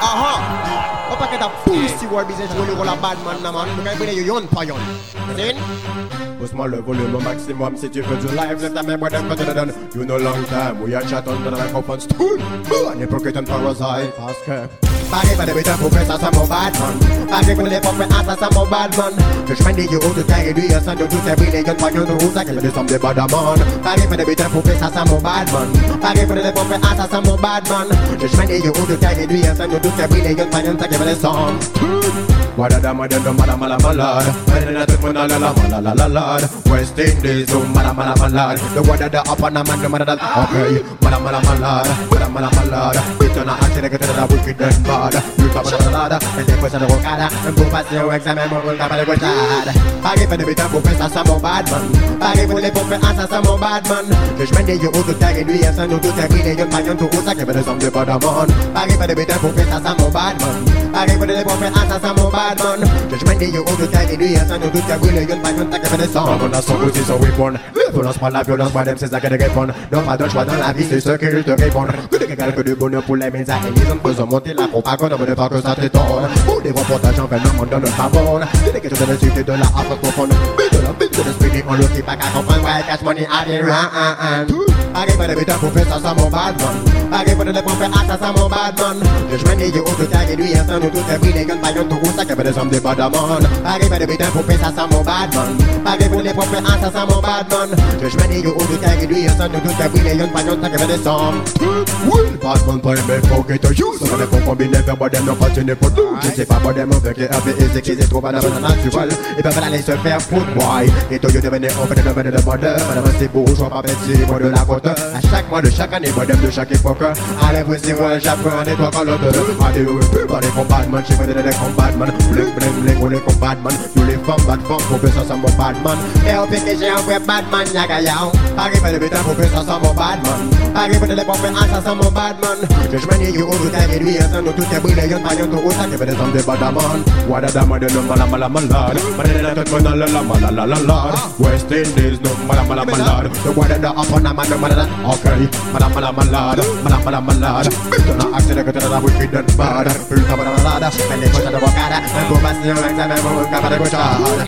Aha! Packet of pussy war business when you roll a bad man, every day you yawn pa yawn. Sin? Pousse-moi le volume au maximum si tu veux du live. Lève ta main, bois d'un de. You know long time, we are chat on the microphone stool. Que tu ne parasite parce que. Pareil, pas de béton pour faire ça, c'est mon bad les pauvres, ah, ça, c'est mon bad man. Que je mène des euros de terre et lui, sans de tout, c'est brille, que pas de route, ça, qu'elle me descend des bad man. Pareil, pas de béton pour faire ça, mon bad man. Pareil, pour les pauvres, ah, ça, c'est mon bad man. Que je mène des euros de terre et lui, sans de tout, c'est brille, que pas de ça, qu'elle me descend. Wada mada do mala mala malad tout mon la la la la la la West Indies do mala mala malad The wada da up on a man do mala Okay Mala mala malad Mala mala malad It's on a action que te da wicked and bad You the ladder And then push on the rocada And pour passer au examen mon roule pas de gauchade Pareil fait de béton pour faire ça c'est mon bad man. Pareil pour les pauvres ah ça c'est mon bad man. Que je mène des euros de lui sans nous tout brillé Y'en pas y'en tout ça qui fait des hommes de bad man. Pareil fait de béton pour faire ça c'est mon bad man. Pareil pour les pauvres ah ça c'est mon bad man. Judgment day you hold the tide in the air And you do the will You find you take for the song. On a son aussi son weapon La violence pas la violence Moi c'est ça que de répondre Non pas de choix dans la vie C'est ce qu'il te répondre Que de quelques de bonheur pour les médias Et les hommes besoin monter la propagande On ne pas que ça t'étonne. Pour des reportages en fait le monde dans le favor C'est des questions de la de la profonde. Mais de la bite de l'esprit On le qui pas qu'à comprendre. Ouais cash money des rang Arrive à la bête pour faire ça sans mon bad man Arrive à la pour faire ça sans mon bad man. Judgment day you hold the tide in the air And you do the will You find you tout ça qui fait des hommes de bad man Arrive à de béton pour faire ça sans mon bad man. Arrive pour les propres ah ça sans mon bad man. Que je mène yo au de terre et lui sans nous tout est brûlé Y'en pas y'en t'as que des sommes Will bad man pas aimer faut que tu use Ça ne faut combiner faire bas non pas tenir pour nous Je sais pas bas dem avec les RP et c'est qu'ils trouvent à la base naturelle Ils peuvent aller se faire foutre boy Et toi yo devenir en fait de devenir de mode Madame c'est bourgeois pas petit moi de la côte À chaque mois de chaque année moi de chaque époque Allez vous si moi j'apprends et toi quand l'autre Allez vous plus pas les combattements J'ai fait des combattements Bling bling bling on les combattements You les femmes bad femmes pour faire ça mon bad man. Et au pied que j'ai un vrai bad man yaga yao Arrive à béton pour faire ça sans mon bad man Arrive à le pour faire ça sans mon bad man Que je mène you au tout est lui sans nous tout est brûlé Y'en pas y'en tout ça qui fait des hommes de bad man Wada da mada no mala mala malad Mada da tout mala la mala la la la West Indies no mala mala malad The wada da up on a man no mala Okay Mala mala malad Mala mala malad Bitona accident que te da wicked and bad Puta mala malada Me le cocha de bocada Me pupas ni un examen Mo capaz de escuchar